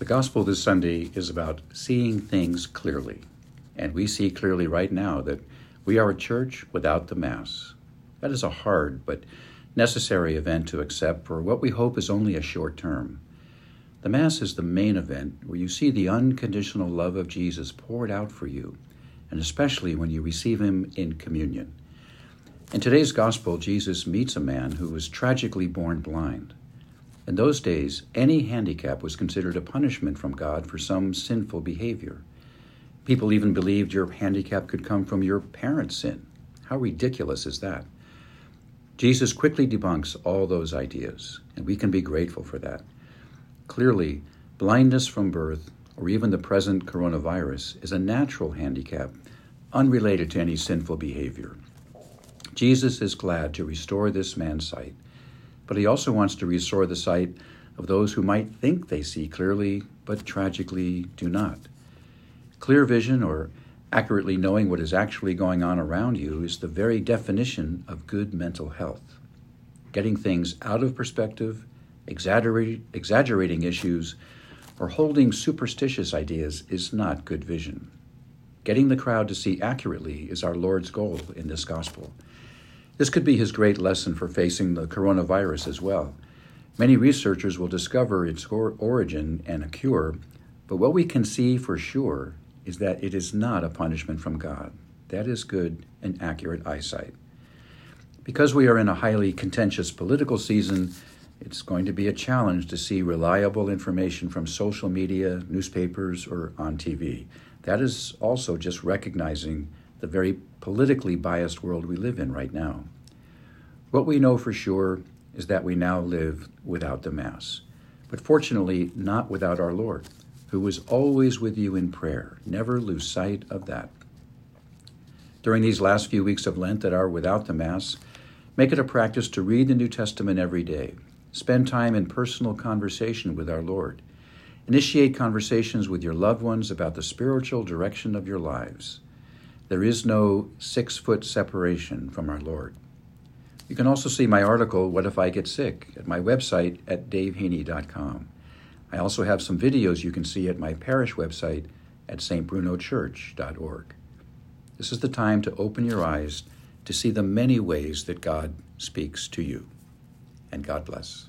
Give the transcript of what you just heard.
The gospel this Sunday is about seeing things clearly. And we see clearly right now that we are a church without the Mass. That is a hard but necessary event to accept for what we hope is only a short term. The Mass is the main event where you see the unconditional love of Jesus poured out for you, and especially when you receive Him in communion. In today's Gospel, Jesus meets a man who was tragically born blind. In those days, any handicap was considered a punishment from God for some sinful behavior. People even believed your handicap could come from your parents' sin. How ridiculous is that? Jesus quickly debunks all those ideas, and we can be grateful for that. Clearly, blindness from birth, or even the present coronavirus, is a natural handicap unrelated to any sinful behavior. Jesus is glad to restore this man's sight but he also wants to restore the sight of those who might think they see clearly, but tragically do not. Clear vision, or accurately knowing what is actually going on around you, is the very definition of good mental health. Getting things out of perspective, exaggerating issues, or holding superstitious ideas is not good vision. Getting the crowd to see accurately is our Lord's goal in this gospel. This could be his great lesson for facing the coronavirus as well. Many researchers will discover its origin and a cure, but what we can see for sure is that it is not a punishment from God. That is good and accurate eyesight. Because we are in a highly contentious political season, it's going to be a challenge to see reliable information from social media, newspapers, or on TV. That is also just recognizing the very politically biased world we live in right now. What we know for sure is that we now live without the Mass, but fortunately not without our Lord, who is always with you in prayer. Never lose sight of that. During these last few weeks of Lent that are without the Mass, make it a practice to read the New Testament every day. Spend time in personal conversation with our Lord. Initiate conversations with your loved ones about the spiritual direction of your lives. There is no six foot separation from our Lord. You can also see my article, What If I Get Sick, at my website at daveheney.com. I also have some videos you can see at my parish website at stbrunochurch.org. This is the time to open your eyes to see the many ways that God speaks to you. And God bless.